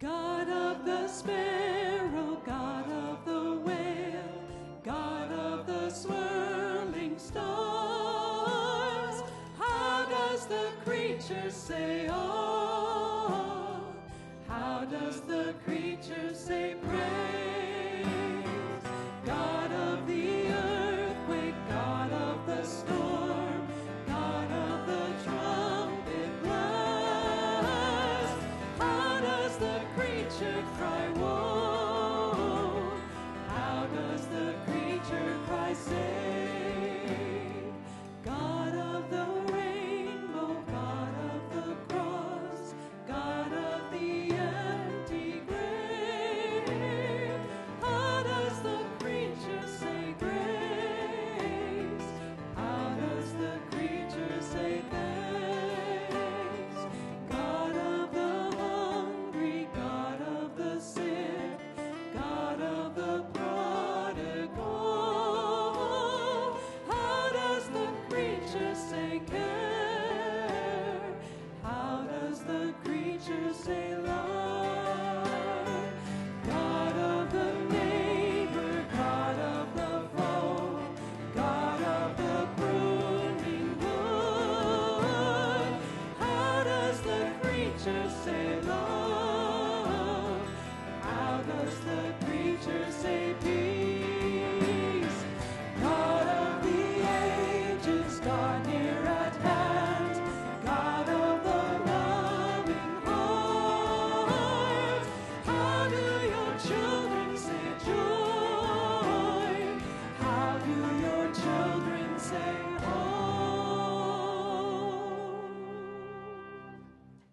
God of the sparrow, God of the whale, God of the swirling stars. How does the creature say, Oh? How does the creature say,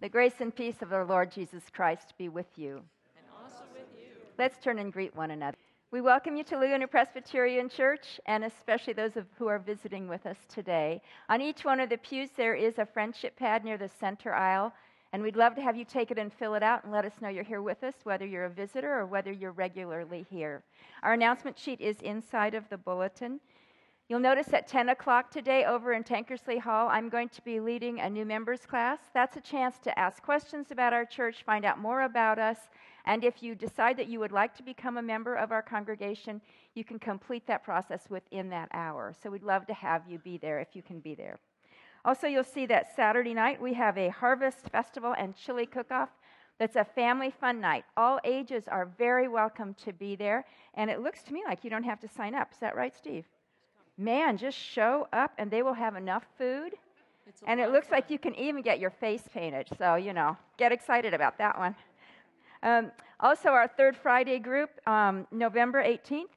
The grace and peace of our Lord Jesus Christ be with you. And also with you. Let's turn and greet one another. We welcome you to Laguna Presbyterian Church, and especially those of, who are visiting with us today. On each one of the pews, there is a friendship pad near the center aisle, and we'd love to have you take it and fill it out and let us know you're here with us, whether you're a visitor or whether you're regularly here. Our announcement sheet is inside of the bulletin. You'll notice at 10 o'clock today over in Tankersley Hall, I'm going to be leading a new members class. That's a chance to ask questions about our church, find out more about us, and if you decide that you would like to become a member of our congregation, you can complete that process within that hour. So we'd love to have you be there if you can be there. Also, you'll see that Saturday night we have a harvest festival and chili cook off. That's a family fun night. All ages are very welcome to be there, and it looks to me like you don't have to sign up. Is that right, Steve? Man, just show up and they will have enough food. And it looks like you can even get your face painted. So, you know, get excited about that one. Um, also, our third Friday group, um, November 18th,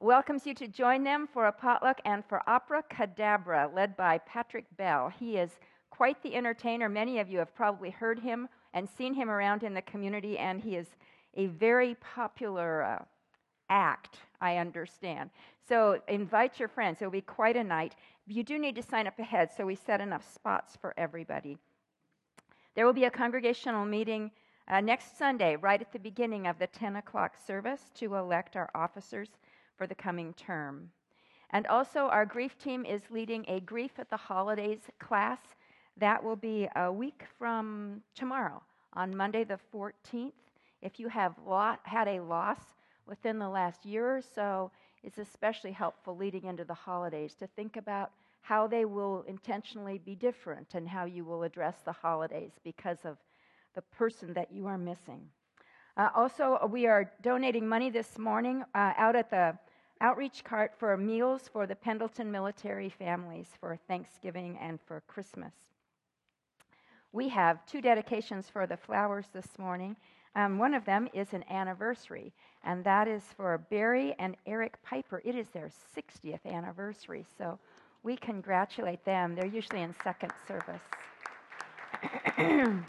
welcomes you to join them for a potluck and for Opera Cadabra, led by Patrick Bell. He is quite the entertainer. Many of you have probably heard him and seen him around in the community, and he is a very popular uh, act, I understand. So invite your friends. It'll be quite a night. You do need to sign up ahead, so we set enough spots for everybody. There will be a congregational meeting uh, next Sunday, right at the beginning of the 10 o'clock service, to elect our officers for the coming term. And also, our grief team is leading a Grief at the Holidays class. That will be a week from tomorrow, on Monday the 14th. If you have lo- had a loss within the last year or so, it's especially helpful leading into the holidays to think about how they will intentionally be different and how you will address the holidays because of the person that you are missing. Uh, also, we are donating money this morning uh, out at the outreach cart for meals for the Pendleton military families for Thanksgiving and for Christmas. We have two dedications for the flowers this morning. Um, one of them is an anniversary, and that is for Barry and Eric Piper. It is their 60th anniversary, so we congratulate them. They're usually in second service. and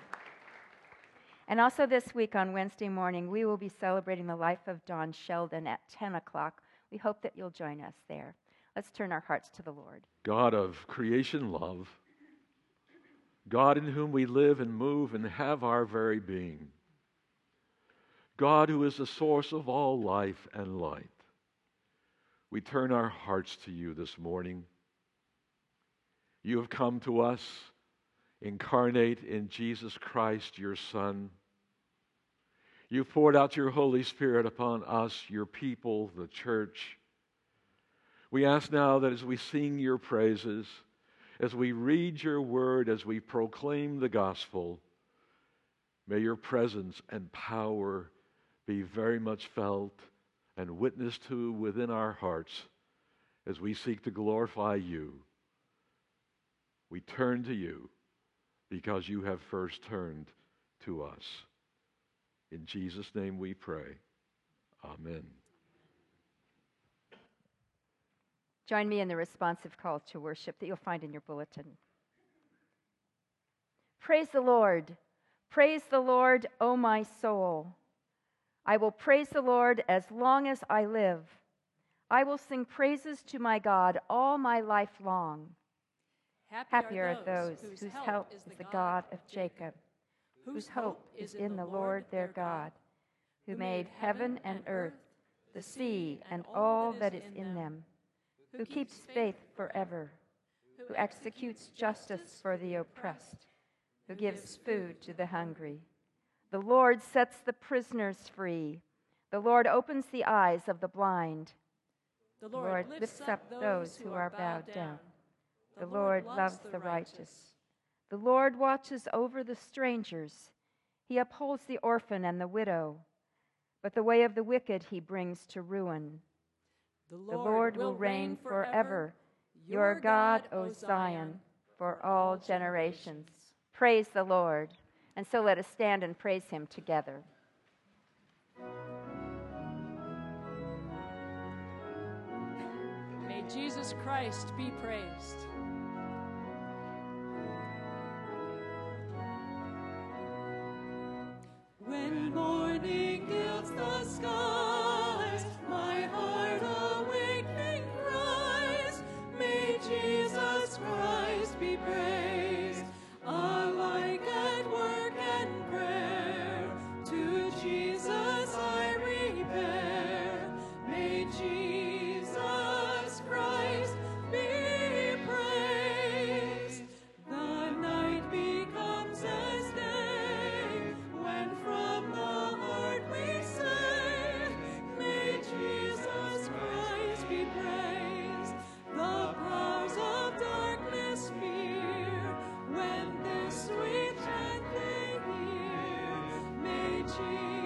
also this week on Wednesday morning, we will be celebrating the life of Don Sheldon at 10 o'clock. We hope that you'll join us there. Let's turn our hearts to the Lord. God of creation love, God in whom we live and move and have our very being, God who is the source of all life and light. We turn our hearts to you this morning. You have come to us incarnate in Jesus Christ, your Son. You've poured out your Holy Spirit upon us, your people, the church. We ask now that as we sing your praises, as we read your word, as we proclaim the gospel, may your presence and power be very much felt and witnessed to within our hearts as we seek to glorify you. We turn to you because you have first turned to us. In Jesus' name we pray. Amen. Join me in the responsive call to worship that you'll find in your bulletin. Praise the Lord. Praise the Lord, O my soul. I will praise the Lord as long as I live. I will sing praises to my God all my life long. Happy are those whose help is the God of Jacob, whose hope is in the Lord their God, who made heaven and earth, the sea, and all that is in them, who keeps faith forever, who executes justice for the oppressed, who gives food to the hungry. The Lord sets the prisoners free. The Lord opens the eyes of the blind. The Lord lifts up those who are bowed down. The Lord loves the righteous. The Lord watches over the strangers. He upholds the orphan and the widow. But the way of the wicked he brings to ruin. The Lord will reign forever. Your God, O Zion, for all generations. Praise the Lord. And so let us stand and praise him together. May Jesus Christ be praised. When morning gilds the skies, May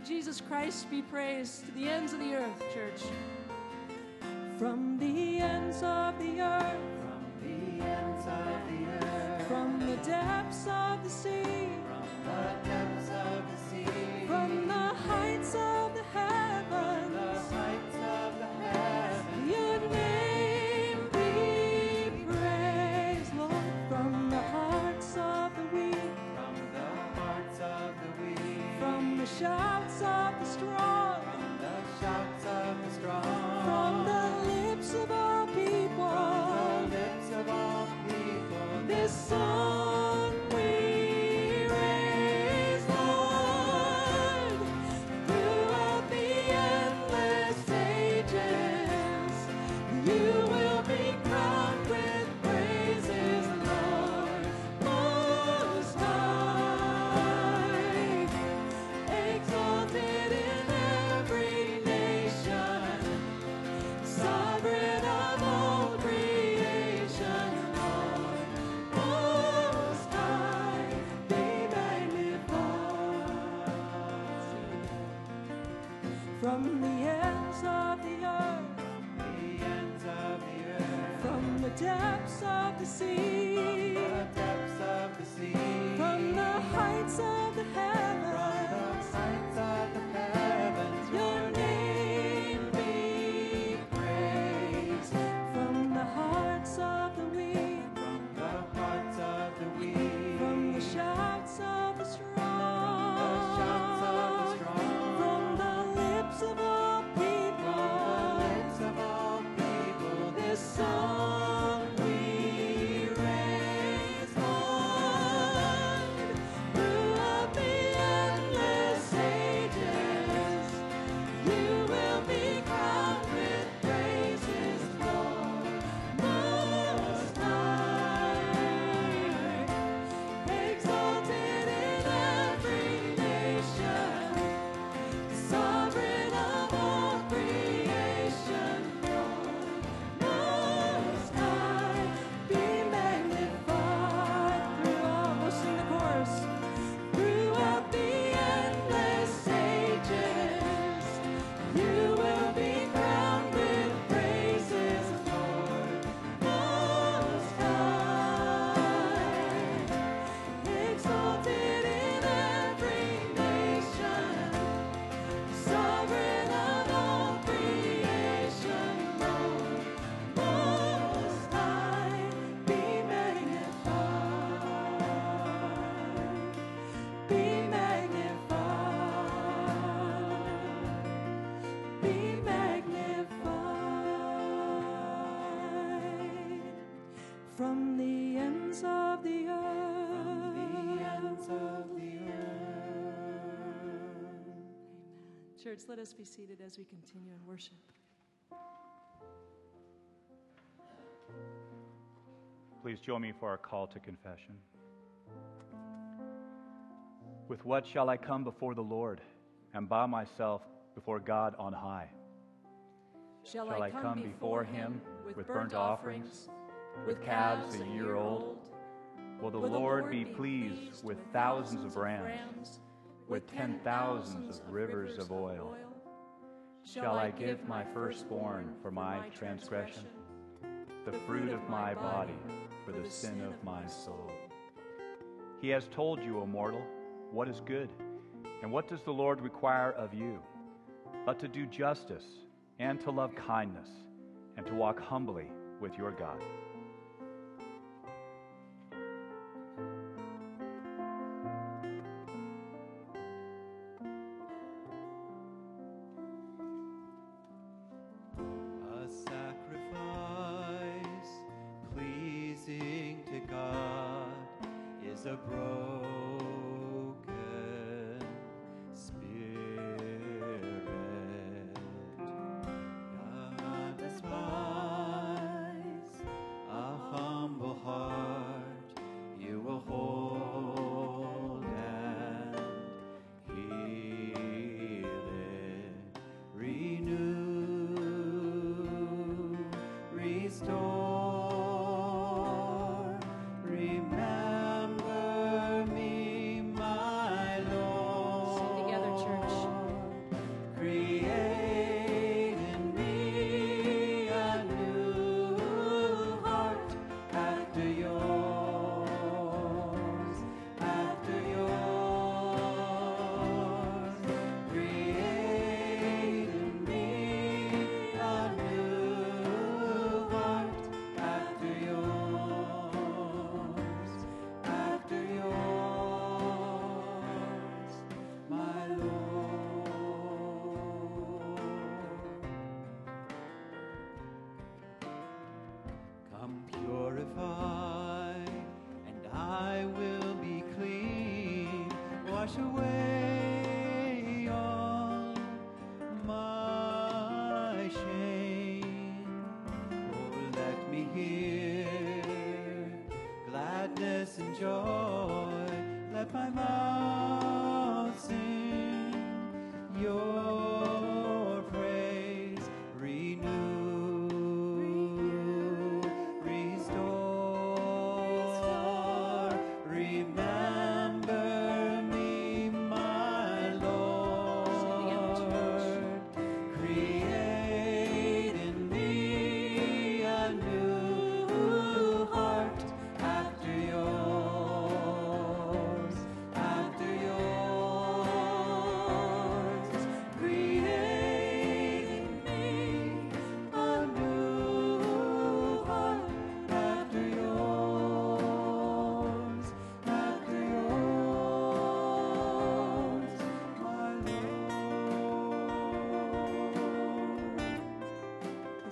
May Jesus Christ be praised to the ends of the earth, church. From the ends of the earth, From the ends of the earth, from the depths of the sea, the depths of the sea, from the heights of the heavens, the heights of the heavens, your name be praised, Lord, from the hearts of the weak, from the hearts of the weak, from the shouts all Church, let us be seated as we continue in worship. Please join me for our call to confession. With what shall I come before the Lord and bow myself before God on high? Shall, Shall I come before him with burnt offerings, with calves a year old? Will the Lord be pleased with thousands of rams, with ten thousands of rivers of oil? Shall I give my firstborn for my transgression, the fruit of my body for the sin of my soul? He has told you, O mortal, what is good, and what does the Lord require of you? But to do justice, and to love kindness, and to walk humbly with your God.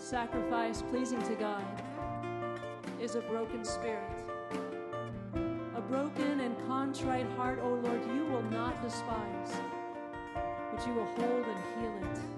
Sacrifice pleasing to God is a broken spirit. A broken and contrite heart, O Lord, you will not despise, but you will hold and heal it.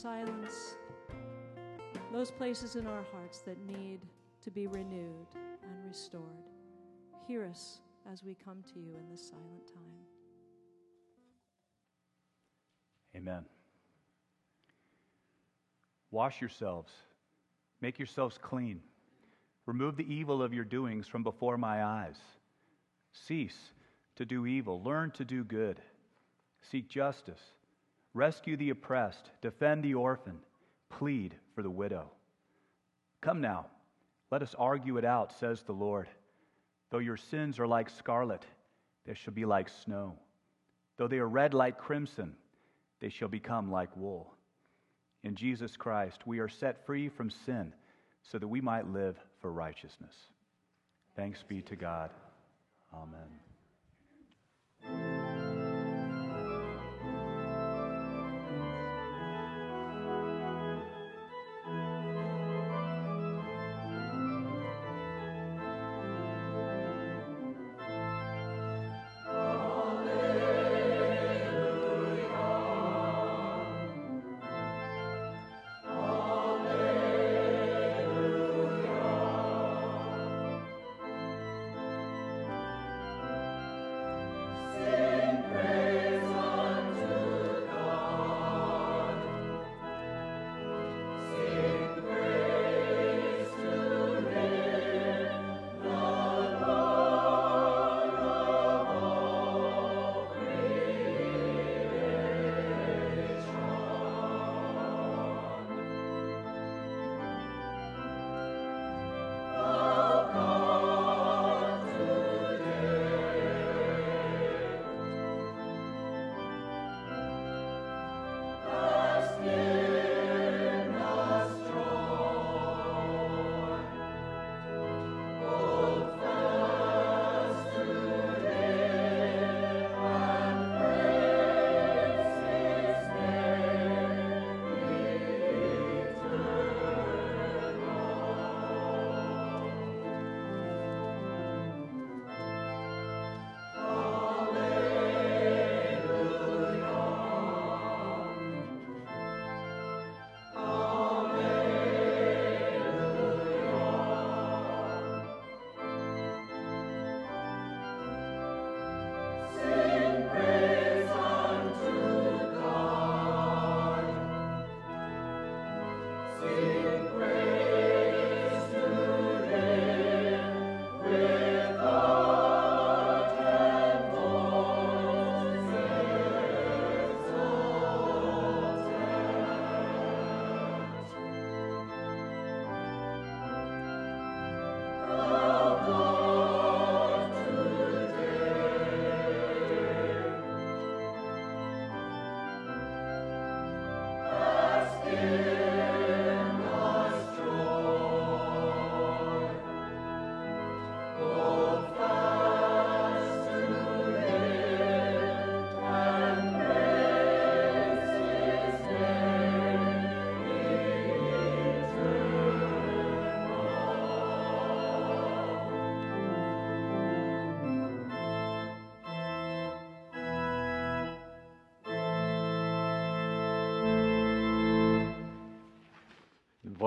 Silence those places in our hearts that need to be renewed and restored. Hear us as we come to you in this silent time. Amen. Wash yourselves, make yourselves clean. Remove the evil of your doings from before my eyes. Cease to do evil, learn to do good. Seek justice, rescue the oppressed, defend the orphan, plead for the widow. Come now, let us argue it out, says the Lord. Though your sins are like scarlet, they shall be like snow. Though they are red like crimson, they shall become like wool. In Jesus Christ, we are set free from sin so that we might live for righteousness. Thanks be to God. Amen.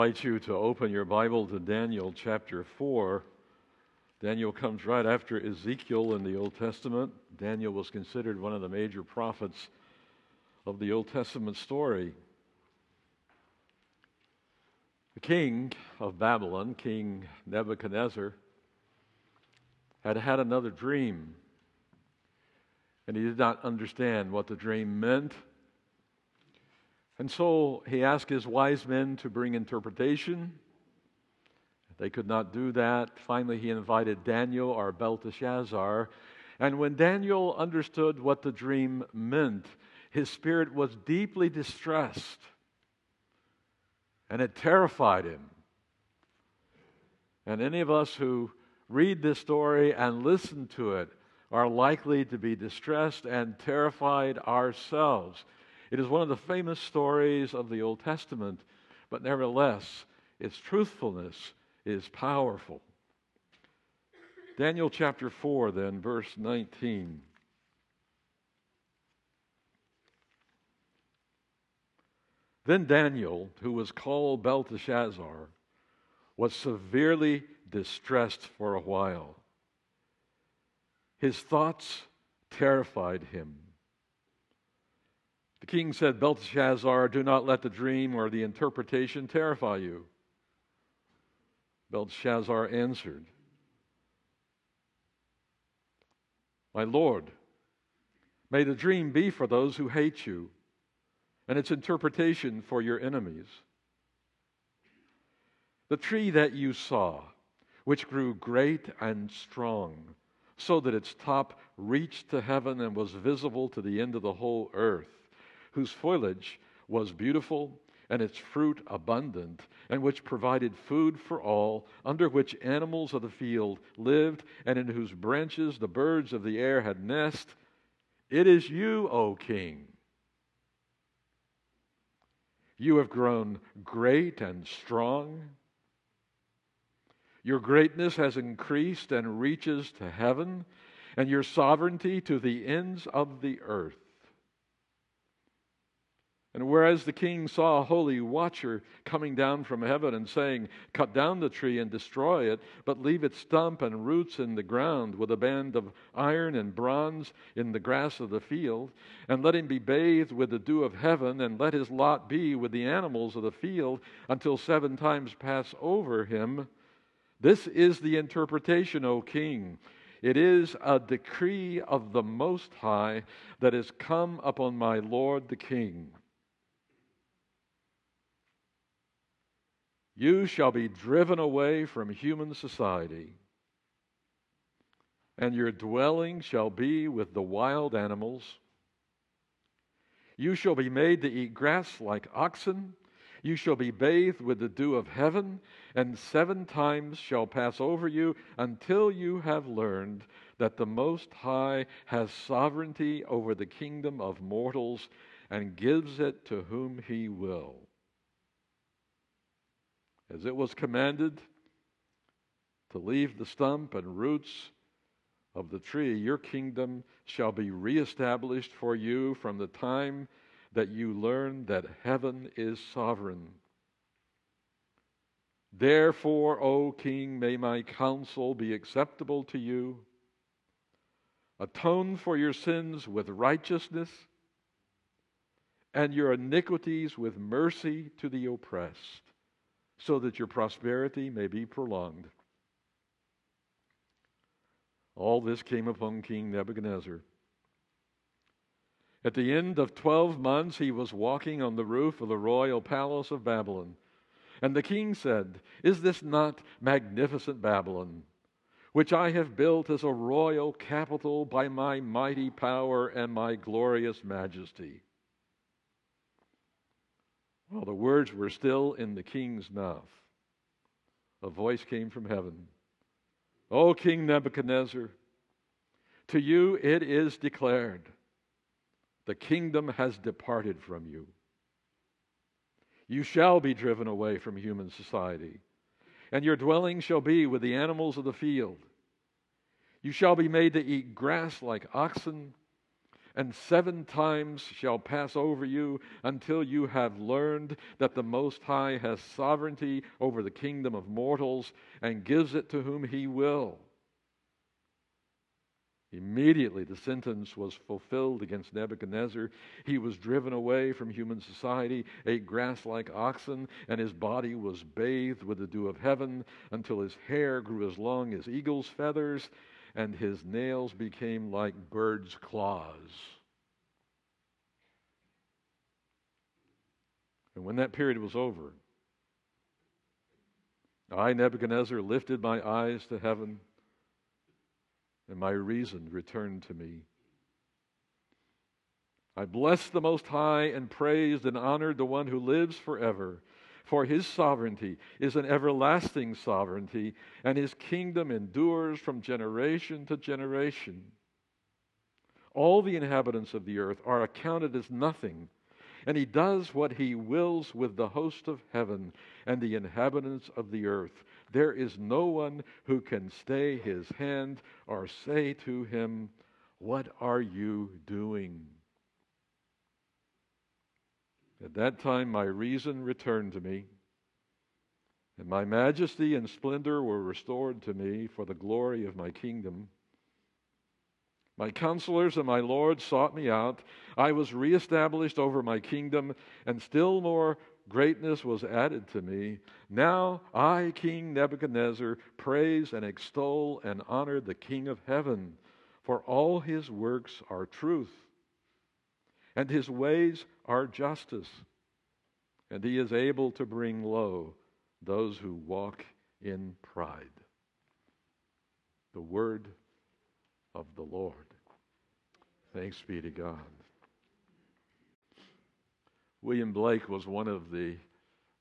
Invite you to open your Bible to Daniel chapter 4. Daniel comes right after Ezekiel in the Old Testament. Daniel was considered one of the major prophets of the Old Testament story. The king of Babylon, King Nebuchadnezzar, had had another dream, and he did not understand what the dream meant. And so he asked his wise men to bring interpretation. They could not do that. Finally, he invited Daniel or Belteshazzar. And when Daniel understood what the dream meant, his spirit was deeply distressed and it terrified him. And any of us who read this story and listen to it are likely to be distressed and terrified ourselves. It is one of the famous stories of the Old Testament, but nevertheless, its truthfulness is powerful. Daniel chapter 4, then, verse 19. Then Daniel, who was called Belteshazzar, was severely distressed for a while. His thoughts terrified him. The king said, Belteshazzar, do not let the dream or the interpretation terrify you. Belteshazzar answered, My Lord, may the dream be for those who hate you and its interpretation for your enemies. The tree that you saw, which grew great and strong, so that its top reached to heaven and was visible to the end of the whole earth, whose foliage was beautiful and its fruit abundant, and which provided food for all, under which animals of the field lived, and in whose branches the birds of the air had nest. It is you, O king you have grown great and strong. Your greatness has increased and reaches to heaven, and your sovereignty to the ends of the earth. And whereas the king saw a holy watcher coming down from heaven and saying, Cut down the tree and destroy it, but leave its stump and roots in the ground with a band of iron and bronze in the grass of the field, and let him be bathed with the dew of heaven, and let his lot be with the animals of the field until seven times pass over him. This is the interpretation, O king. It is a decree of the Most High that has come upon my Lord the King You shall be driven away from human society, and your dwelling shall be with the wild animals. You shall be made to eat grass like oxen. You shall be bathed with the dew of heaven, and seven times shall pass over you until you have learned that the Most High has sovereignty over the kingdom of mortals and gives it to whom he will as it was commanded to leave the stump and roots of the tree, your kingdom shall be reestablished for you from the time that you learn that heaven is sovereign. Therefore, O king, may my counsel be acceptable to you. Atone for your sins with righteousness, and your iniquities with mercy to the oppressed so that your prosperity may be prolonged. All this came upon King Nebuchadnezzar. At the end of twelve months, he was walking on the roof of the royal palace of Babylon. And the king said, Is this not magnificent Babylon, which I have built as a royal capital by my mighty power and my glorious majesty? While the words were still in the king's mouth, a voice came from heaven O King Nebuchadnezzar, to you it is declared, the kingdom has departed from you. You shall be driven away from human society, and your dwelling shall be with the animals of the field. You shall be made to eat grass like oxen and seven times shall pass over you until you have learned that the Most High has sovereignty over the kingdom of mortals and gives it to whom he will. Immediately, the sentence was fulfilled against Nebuchadnezzar. He was driven away from human society, ate grass like oxen, and his body was bathed with the dew of heaven until his hair grew as long as eagle's feathers, and his nails became like birds' claws. And when that period was over, I, Nebuchadnezzar, lifted my eyes to heaven and my reason returned to me. I blessed the Most High and praised and honored the one who lives forever. For his sovereignty is an everlasting sovereignty, and his kingdom endures from generation to generation. All the inhabitants of the earth are accounted as nothing, and he does what he wills with the host of heaven and the inhabitants of the earth. There is no one who can stay his hand or say to him, What are you doing? At that time, my reason returned to me, and my majesty and splendor were restored to me for the glory of my kingdom. My counselors and my Lord sought me out. I was reestablished over my kingdom, and still more greatness was added to me. Now I, King Nebuchadnezzar, praise and extol and honor the King of heaven, for all his works are truth, and his ways are justice, and he is able to bring low those who walk in pride. The word of the Lord. Thanks be to God. William Blake was one of the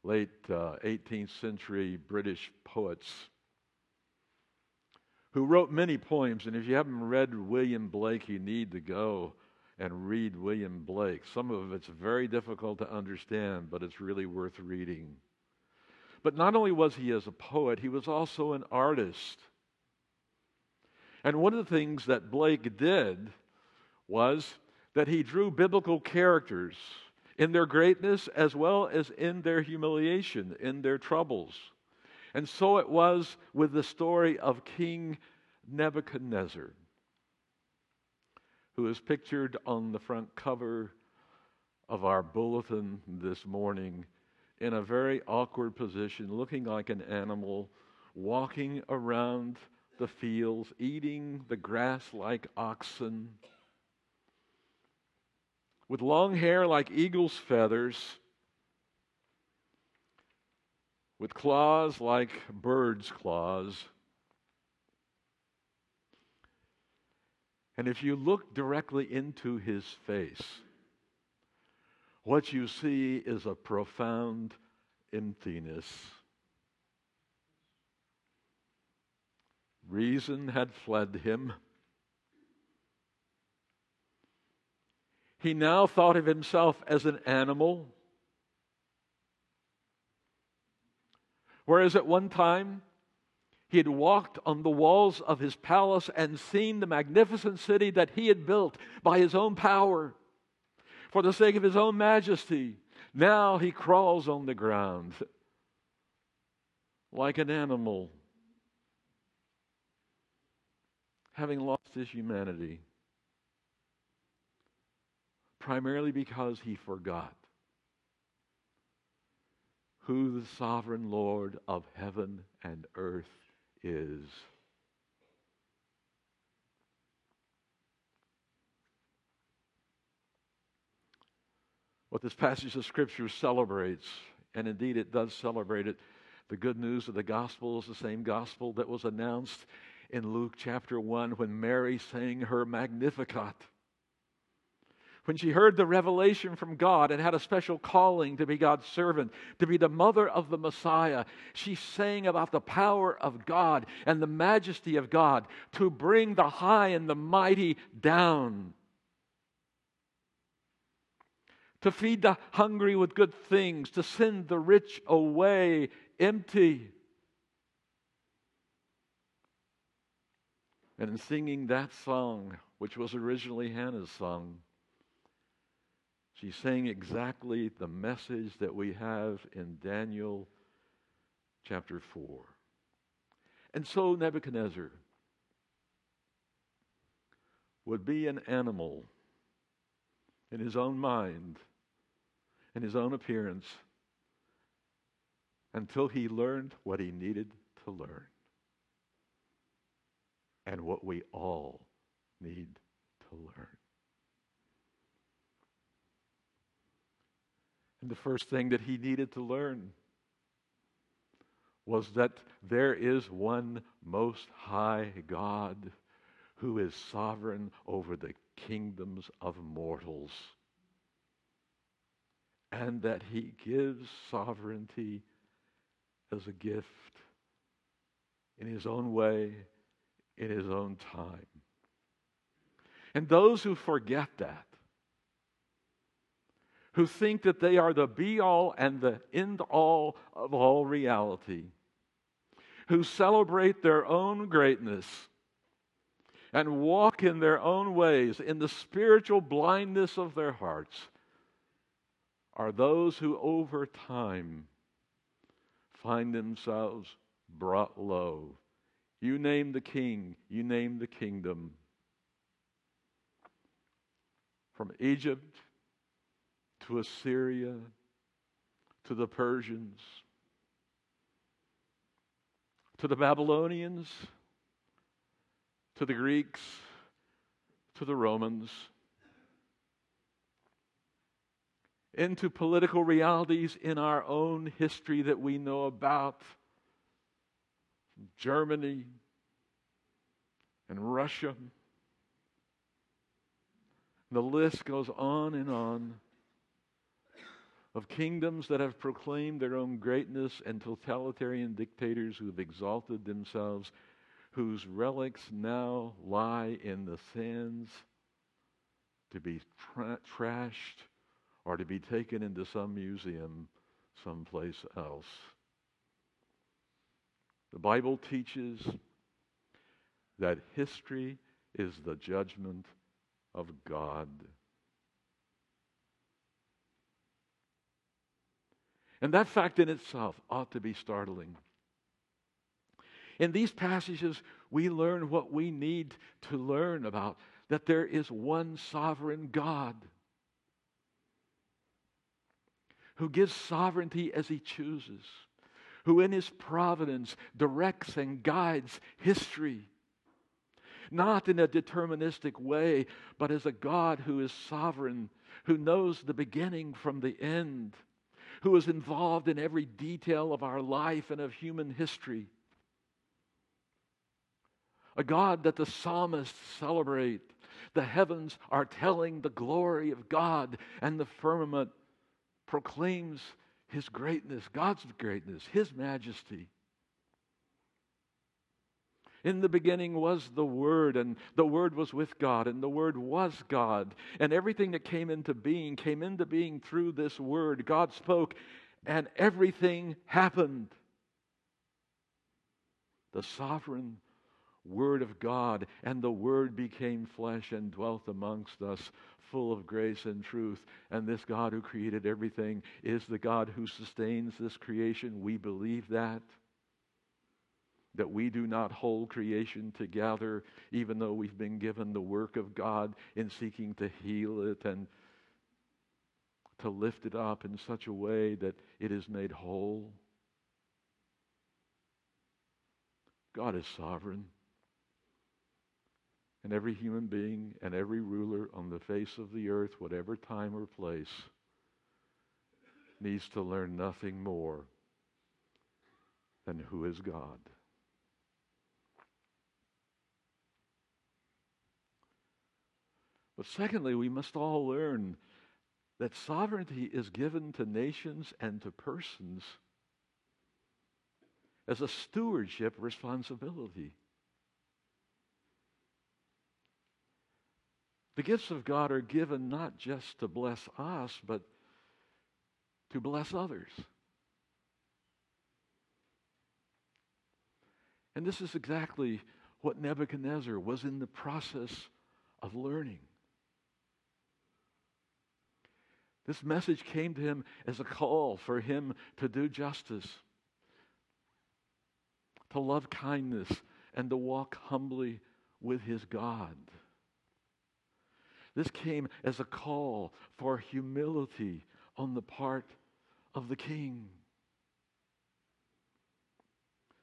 late uh, 18th century British poets who wrote many poems. And if you haven't read William Blake, you need to go and read William Blake. Some of it's very difficult to understand, but it's really worth reading. But not only was he as a poet, he was also an artist. And one of the things that Blake did was that he drew biblical characters in their greatness as well as in their humiliation, in their troubles. And so it was with the story of King Nebuchadnezzar, who is pictured on the front cover of our bulletin this morning in a very awkward position, looking like an animal, walking around the fields, eating the grass like oxen with long hair like eagle's feathers, with claws like bird's claws. And if you look directly into his face, what you see is a profound emptiness. Reason had fled him. He now thought of himself as an animal. Whereas at one time, he had walked on the walls of his palace and seen the magnificent city that he had built by his own power for the sake of his own majesty. Now he crawls on the ground like an animal, having lost his humanity primarily because he forgot who the sovereign Lord of heaven and earth is. What this passage of Scripture celebrates, and indeed it does celebrate it, the good news of the gospel is the same gospel that was announced in Luke chapter 1 when Mary sang her Magnificat when she heard the revelation from God and had a special calling to be God's servant, to be the mother of the Messiah, she sang about the power of God and the majesty of God to bring the high and the mighty down, to feed the hungry with good things, to send the rich away empty. And in singing that song, which was originally Hannah's song, She's saying exactly the message that we have in Daniel chapter 4. And so Nebuchadnezzar would be an animal in his own mind, in his own appearance, until he learned what he needed to learn and what we all need to learn. And the first thing that he needed to learn was that there is one most high God who is sovereign over the kingdoms of mortals, and that he gives sovereignty as a gift in his own way, in his own time. And those who forget that, who think that they are the be all and the end all of all reality, who celebrate their own greatness and walk in their own ways in the spiritual blindness of their hearts, are those who over time find themselves brought low. You name the king, you name the kingdom. From Egypt to Assyria to the Persians to the Babylonians to the Greeks to the Romans into political realities in our own history that we know about Germany and Russia. The list goes on and on of kingdoms that have proclaimed their own greatness and totalitarian dictators who have exalted themselves, whose relics now lie in the sands to be tra- trashed or to be taken into some museum someplace else. The Bible teaches that history is the judgment of God. And that fact in itself ought to be startling. In these passages, we learn what we need to learn about that there is one sovereign God who gives sovereignty as he chooses, who in his providence directs and guides history. Not in a deterministic way, but as a God who is sovereign, who knows the beginning from the end, who is involved in every detail of our life and of human history. A God that the psalmists celebrate. The heavens are telling the glory of God, and the firmament proclaims his greatness, God's greatness, his majesty. In the beginning was the Word, and the Word was with God, and the Word was God. And everything that came into being came into being through this Word. God spoke, and everything happened. The sovereign Word of God, and the Word became flesh and dwelt amongst us, full of grace and truth. And this God who created everything is the God who sustains this creation. We believe that that we do not hold creation together, even though we've been given the work of God in seeking to heal it and to lift it up in such a way that it is made whole. God is sovereign. And every human being and every ruler on the face of the earth, whatever time or place, needs to learn nothing more than who is God. But secondly, we must all learn that sovereignty is given to nations and to persons as a stewardship responsibility. The gifts of God are given not just to bless us, but to bless others. And this is exactly what Nebuchadnezzar was in the process of learning. This message came to him as a call for him to do justice, to love kindness, and to walk humbly with his God. This came as a call for humility on the part of the king.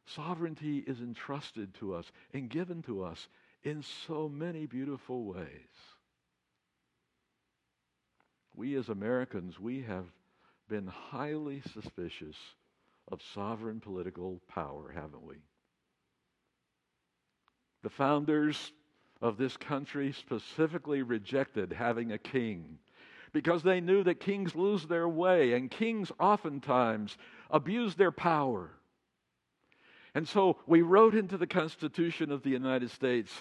Sovereignty is entrusted to us and given to us in so many beautiful ways. We as Americans, we have been highly suspicious of sovereign political power, haven't we? The founders of this country specifically rejected having a king because they knew that kings lose their way and kings oftentimes abuse their power. And so we wrote into the Constitution of the United States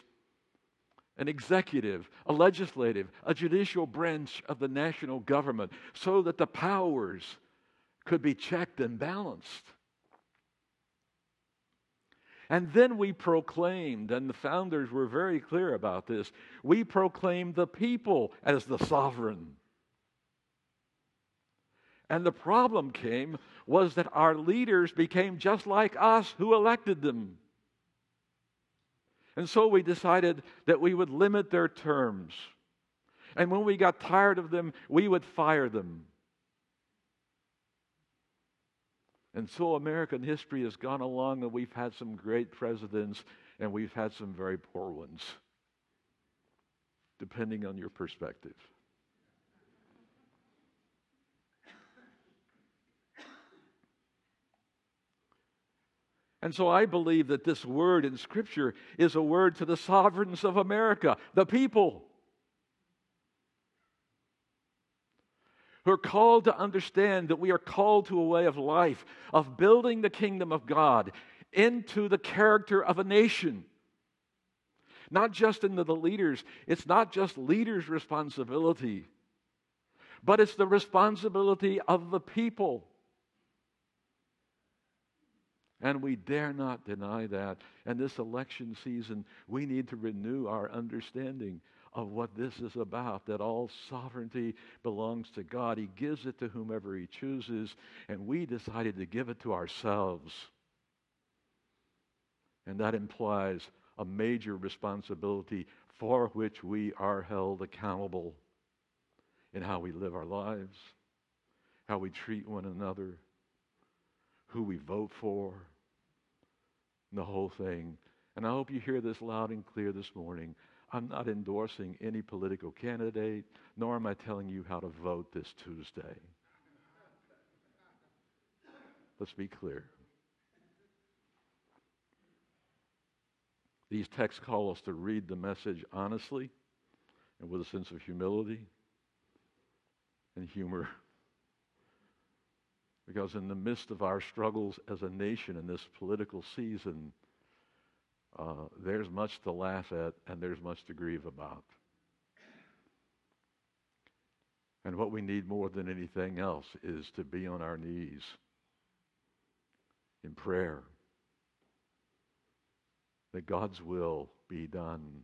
an executive, a legislative, a judicial branch of the national government so that the powers could be checked and balanced. And then we proclaimed, and the founders were very clear about this, we proclaimed the people as the sovereign. And the problem came was that our leaders became just like us who elected them. And so we decided that we would limit their terms. And when we got tired of them, we would fire them. And so American history has gone along, and we've had some great presidents, and we've had some very poor ones, depending on your perspective. And so I believe that this word in Scripture is a word to the sovereigns of America, the people. who are called to understand that we are called to a way of life, of building the kingdom of God into the character of a nation. Not just into the leaders, it's not just leaders' responsibility, but it's the responsibility of the people. And we dare not deny that. And this election season, we need to renew our understanding of what this is about that all sovereignty belongs to God. He gives it to whomever He chooses, and we decided to give it to ourselves. And that implies a major responsibility for which we are held accountable in how we live our lives, how we treat one another, who we vote for, and the whole thing. And I hope you hear this loud and clear this morning. I'm not endorsing any political candidate, nor am I telling you how to vote this Tuesday. Let's be clear. These texts call us to read the message honestly and with a sense of humility and humor. Because in the midst of our struggles as a nation in this political season, uh, there's much to laugh at and there's much to grieve about. And what we need more than anything else is to be on our knees in prayer that God's will be done.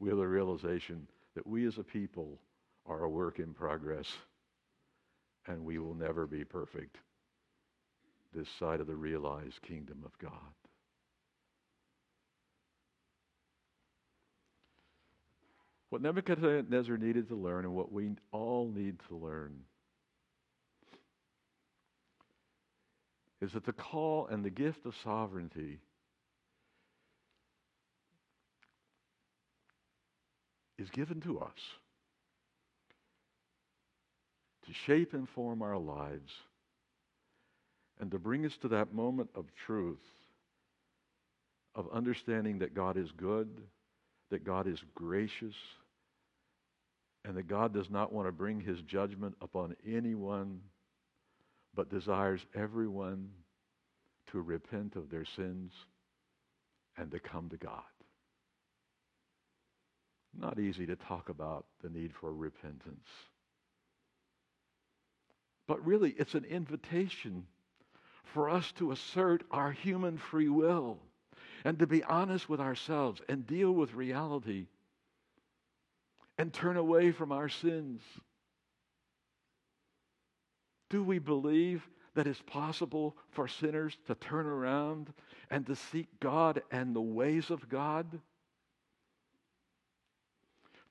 We have the realization that we as a people are a work in progress and we will never be perfect this side of the realized kingdom of God. What Nebuchadnezzar needed to learn and what we all need to learn is that the call and the gift of sovereignty is given to us to shape and form our lives and to bring us to that moment of truth of understanding that God is good, that God is gracious, and that God does not want to bring his judgment upon anyone, but desires everyone to repent of their sins and to come to God. Not easy to talk about the need for repentance. But really, it's an invitation for us to assert our human free will and to be honest with ourselves and deal with reality and turn away from our sins? Do we believe that it's possible for sinners to turn around and to seek God and the ways of God?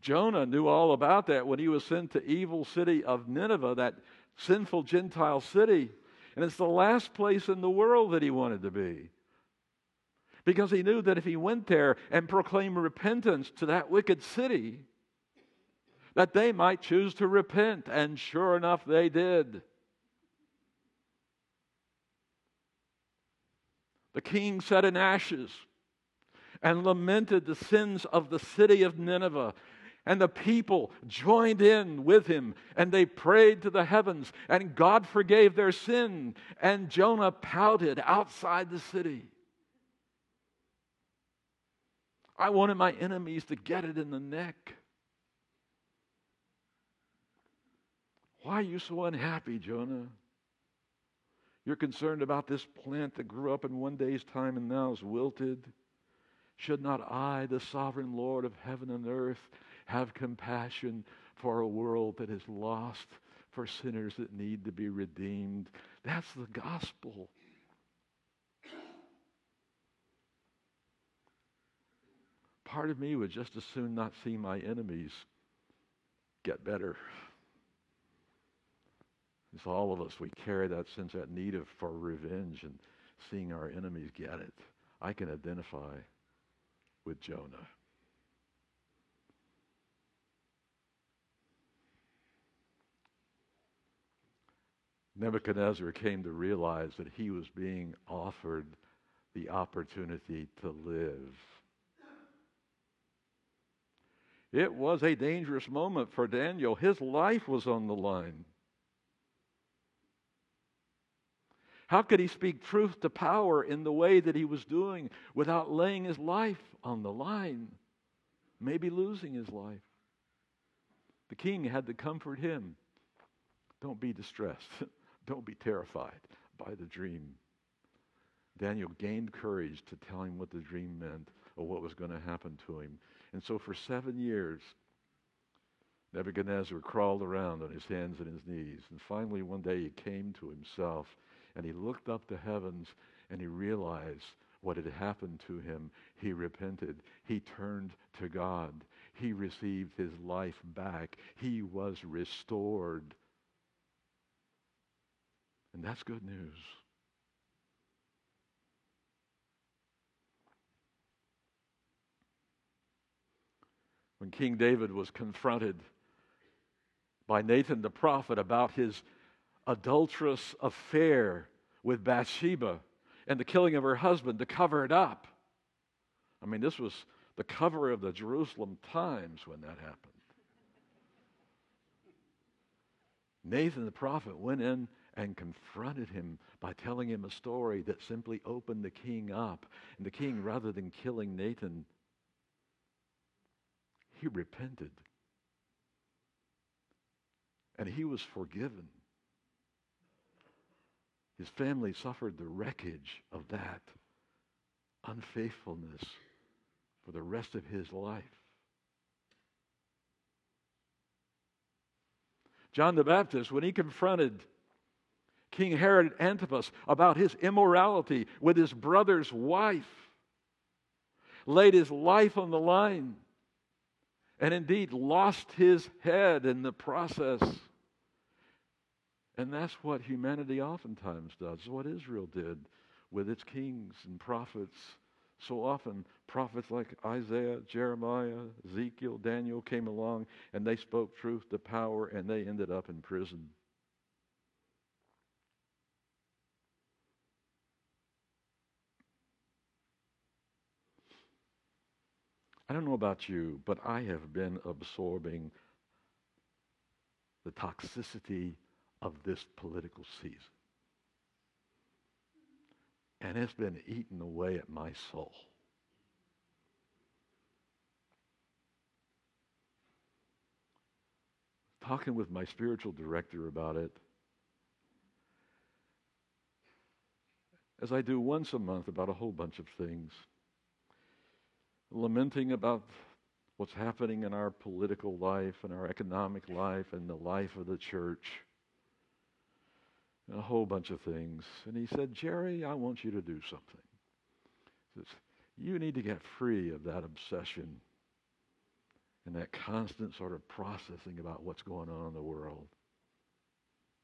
Jonah knew all about that when he was sent to evil city of Nineveh, that sinful Gentile city. And it's the last place in the world that he wanted to be. Because he knew that if he went there and proclaimed repentance to that wicked city, that they might choose to repent. And sure enough, they did. The king sat in ashes and lamented the sins of the city of Nineveh. And the people joined in with him and they prayed to the heavens, and God forgave their sin. And Jonah pouted outside the city. I wanted my enemies to get it in the neck. Why are you so unhappy, Jonah? You're concerned about this plant that grew up in one day's time and now is wilted. Should not I, the sovereign Lord of heaven and earth, have compassion for a world that is lost, for sinners that need to be redeemed? That's the gospel. Part of me would just as soon not see my enemies get better. It's all of us. We carry that sense, that need of for revenge and seeing our enemies get it. I can identify with Jonah. Nebuchadnezzar came to realize that he was being offered the opportunity to live. It was a dangerous moment for Daniel. His life was on the line. How could he speak truth to power in the way that he was doing without laying his life on the line? Maybe losing his life. The king had to comfort him. Don't be distressed. Don't be terrified by the dream. Daniel gained courage to tell him what the dream meant or what was going to happen to him. And so for seven years, Nebuchadnezzar crawled around on his hands and his knees. And finally, one day, he came to himself and he looked up to heavens and he realized what had happened to him. He repented. He turned to God. He received his life back. He was restored. And that's good news. When King David was confronted by Nathan the prophet about his adulterous affair with Bathsheba and the killing of her husband to cover it up. I mean, this was the cover of the Jerusalem Times when that happened. Nathan the prophet went in and confronted him by telling him a story that simply opened the king up. And the king, rather than killing Nathan, he repented. And he was forgiven. His family suffered the wreckage of that unfaithfulness for the rest of his life. John the Baptist, when he confronted King Herod Antipas about his immorality with his brother's wife, laid his life on the line and indeed lost his head in the process. And that's what humanity oftentimes does, what Israel did with its kings and prophets. So often, prophets like Isaiah, Jeremiah, Ezekiel, Daniel came along and they spoke truth to power and they ended up in prison. I don't know about you, but I have been absorbing the toxicity of this political season. And it's been eating away at my soul. Talking with my spiritual director about it, as I do once a month about a whole bunch of things, lamenting about what's happening in our political life and our economic life and the life of the church and a whole bunch of things. And he said, Jerry, I want you to do something. Says, you need to get free of that obsession and that constant sort of processing about what's going on in the world.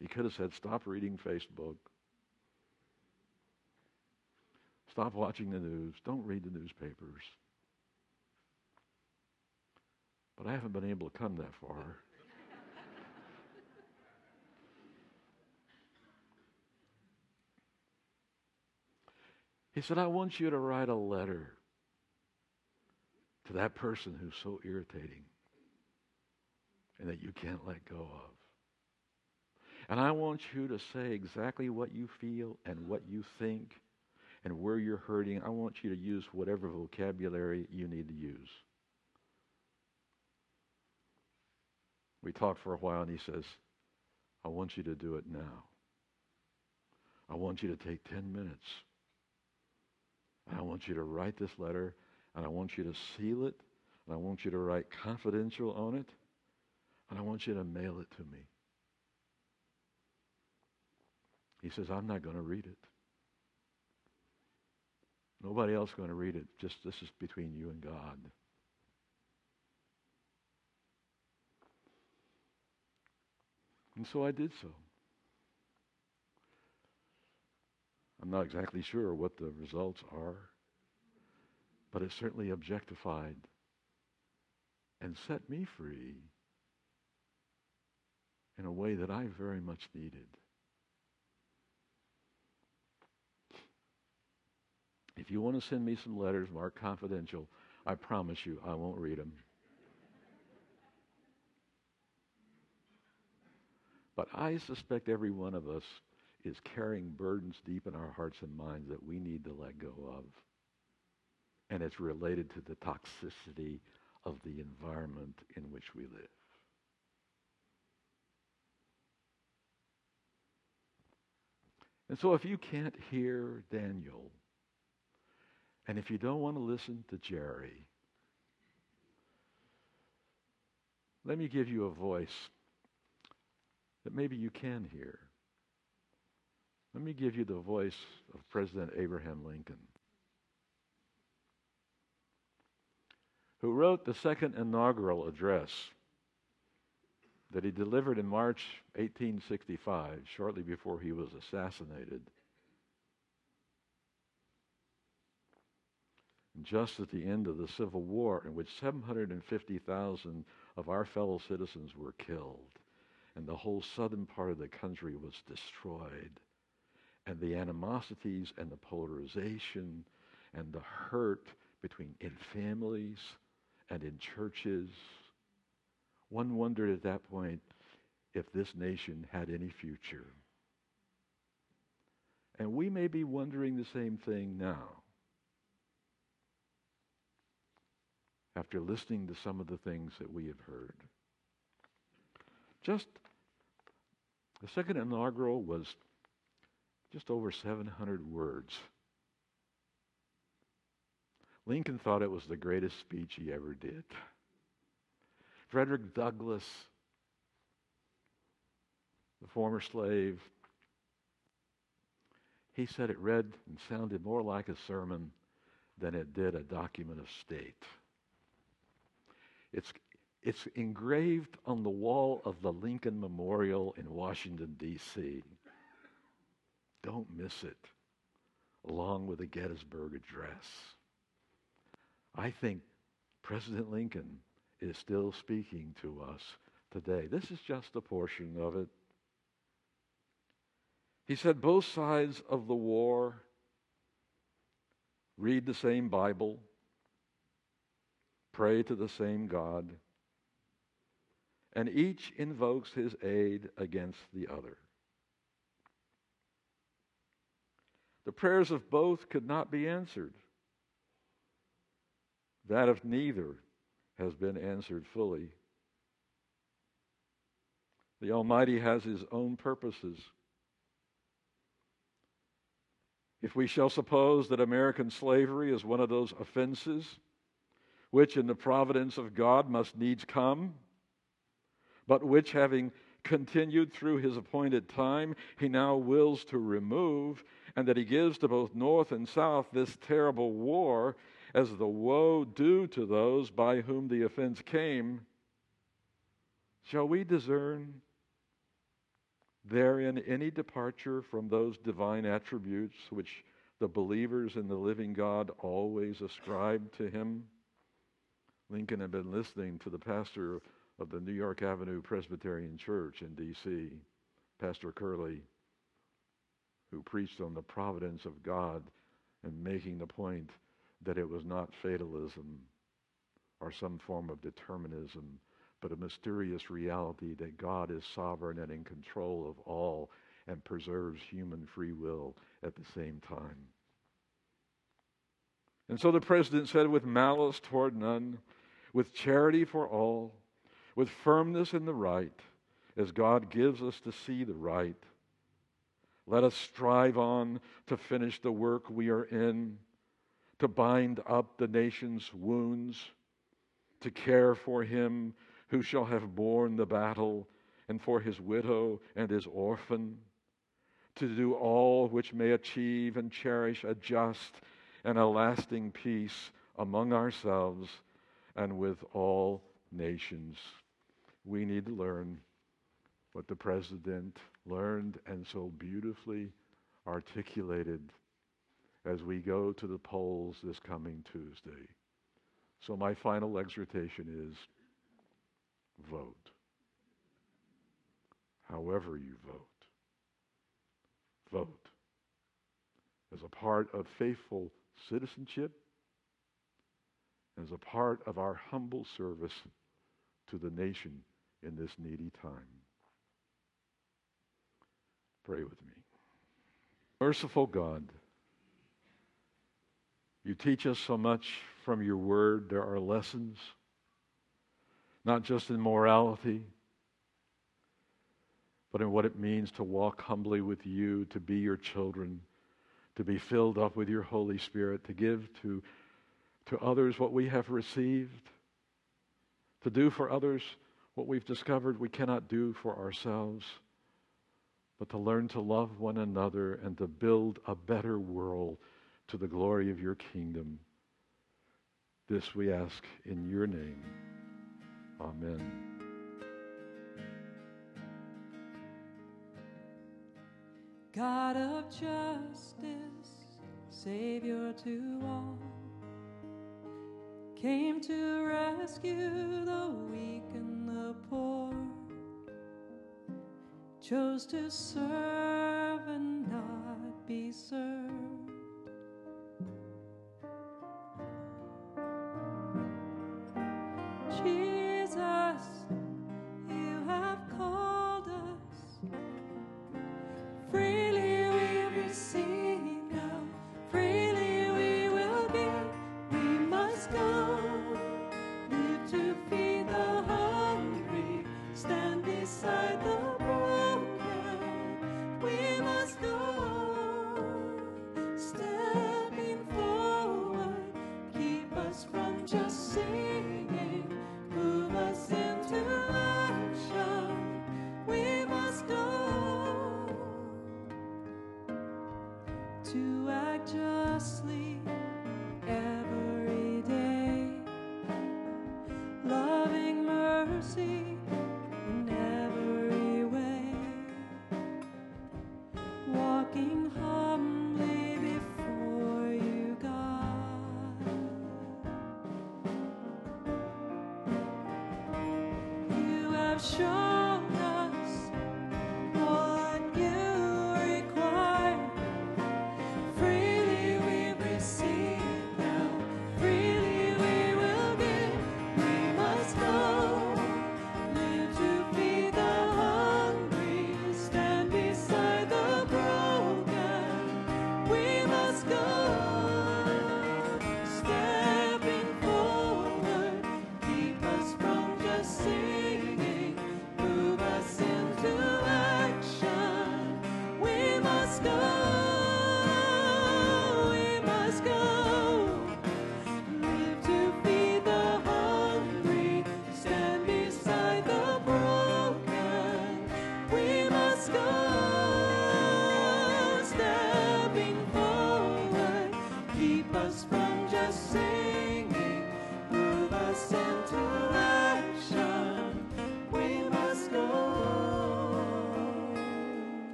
He could have said, Stop reading Facebook. Stop watching the news. Don't read the newspapers. But I haven't been able to come that far. He said, I want you to write a letter to that person who's so irritating and that you can't let go of. And I want you to say exactly what you feel and what you think and where you're hurting. I want you to use whatever vocabulary you need to use. We talked for a while, and he says, I want you to do it now. I want you to take 10 minutes. And I want you to write this letter, and I want you to seal it, and I want you to write confidential on it, and I want you to mail it to me. He says, I'm not going to read it. Nobody else going to read it. Just this is between you and God. And so I did so. I'm not exactly sure what the results are, but it certainly objectified and set me free in a way that I very much needed. If you want to send me some letters marked confidential, I promise you I won't read them. But I suspect every one of us is carrying burdens deep in our hearts and minds that we need to let go of. And it's related to the toxicity of the environment in which we live. And so if you can't hear Daniel, and if you don't want to listen to Jerry, let me give you a voice that maybe you can hear. Let me give you the voice of President Abraham Lincoln, who wrote the second inaugural address that he delivered in March 1865, shortly before he was assassinated. just at the end of the Civil War, in which 750,000 of our fellow citizens were killed, and the whole southern part of the country was destroyed. And the animosities and the polarization and the hurt between in families and in churches. One wondered at that point if this nation had any future. And we may be wondering the same thing now. After listening to some of the things that we have heard. Just the second inaugural was just over 700 words. Lincoln thought it was the greatest speech he ever did. Frederick Douglass, the former slave, he said it read and sounded more like a sermon than it did a document of state. It's, it's engraved on the wall of the Lincoln Memorial in Washington, D.C. Don't miss it, along with the Gettysburg Address. I think President Lincoln is still speaking to us today. This is just a portion of it. He said both sides of the war read the same Bible, pray to the same God, and each invokes his aid against the other. The prayers of both could not be answered. That of neither has been answered fully. The Almighty has His own purposes. If we shall suppose that American slavery is one of those offenses which in the providence of God must needs come, but which, having continued through his appointed time, he now wills to remove, and that he gives to both North and South this terrible war, as the woe due to those by whom the offense came, shall we discern therein any departure from those divine attributes which the believers in the living God always ascribe to him? Lincoln had been listening to the pastor of the New York Avenue Presbyterian Church in D.C., Pastor Gurley, who preached on the providence of God and making the point that it was not fatalism or some form of determinism, but a mysterious reality that God is sovereign and in control of all and preserves human free will at the same time. And so the president said, with malice toward none, with charity for all, with firmness in the right, as God gives us to see the right, let us strive on to finish the work we are in, to bind up the nation's wounds, to care for him who shall have borne the battle, and for his widow and his orphan, to do all which may achieve and cherish a just and a lasting peace among ourselves and with all nations. We need to learn what the president learned and so beautifully articulated as we go to the polls this coming Tuesday. So, my final exhortation is vote. However, you vote, vote as a part of faithful citizenship, as a part of our humble service to the nation in this needy time. Pray with me. Merciful God, you teach us so much from your word. There are lessons, not just in morality, but in what it means to walk humbly with you, to be your children, to be filled up with your Holy Spirit, to give to, to others what we have received, to do for others what we've discovered we cannot do for ourselves but to learn to love one another and to build a better world to the glory of your kingdom. This we ask in your name. Amen. God of justice, Savior to all, came to rescue the weak and chose to serve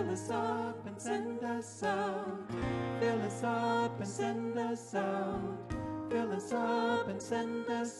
Fill us up and send us out. Fill us up and send us out. Fill us up and send us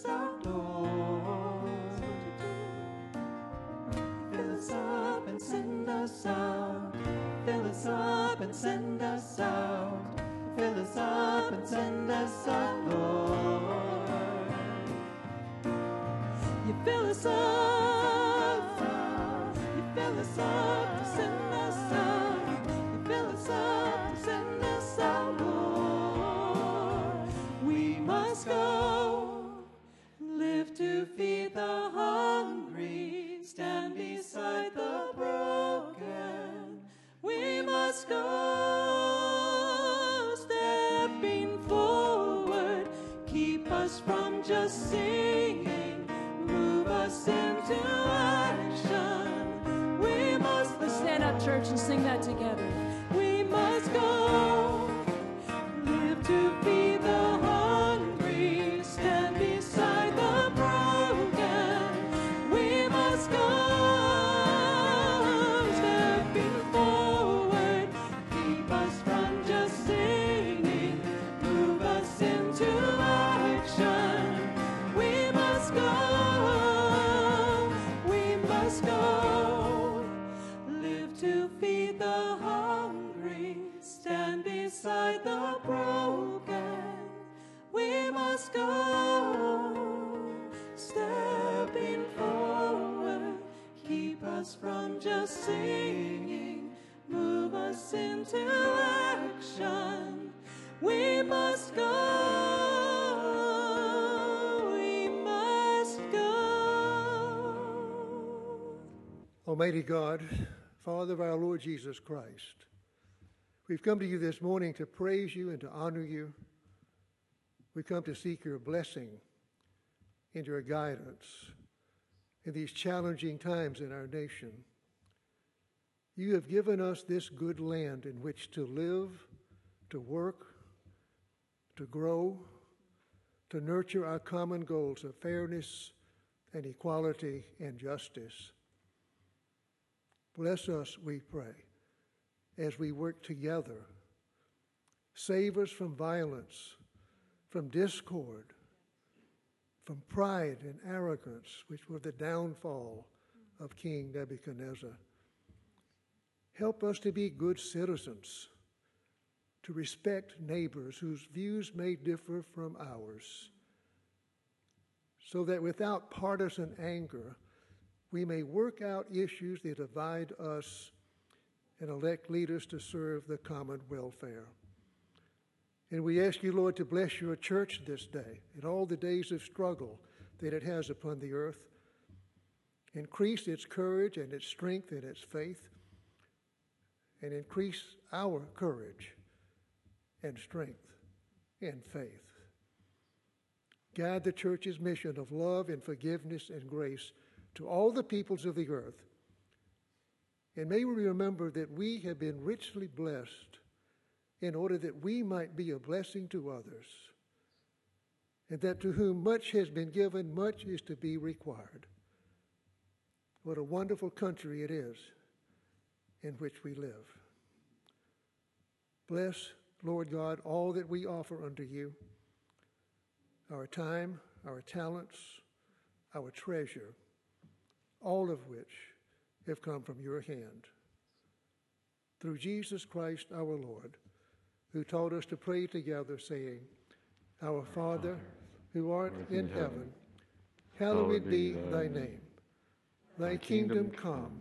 us just singing, move us into action. We must go, we must go. Almighty God, Father of our Lord Jesus Christ, we've come to you this morning to praise you and to honor you. We come to seek your blessing and your guidance in these challenging times in our nation. You have given us this good land in which to live, to work, to grow, to nurture our common goals of fairness and equality and justice. Bless us, we pray, as we work together. Save us from violence, from discord, from pride and arrogance, which were the downfall of King Nebuchadnezzar. Help us to be good citizens, to respect neighbors whose views may differ from ours, so that without partisan anger, we may work out issues that divide us and elect leaders to serve the common welfare. And we ask you, Lord, to bless your church this day and all the days of struggle that it has upon the earth. Increase its courage and its strength and its faith, and increase our courage and strength and faith. Guide the church's mission of love and forgiveness and grace to all the peoples of the earth. And may we remember that we have been richly blessed in order that we might be a blessing to others, and that to whom much has been given, much is to be required. What a wonderful country it is in which we live. Bless, Lord God, all that we offer unto you our time, our talents, our treasure, all of which have come from your hand. Through Jesus Christ our Lord, who taught us to pray together, saying, Our Father, who art in heaven, hallowed be thy name. Thy kingdom come,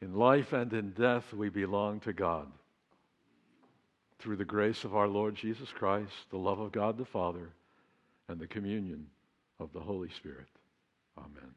In life and in death, we belong to God. Through the grace of our Lord Jesus Christ, the love of God the Father, and the communion of the Holy Spirit. Amen.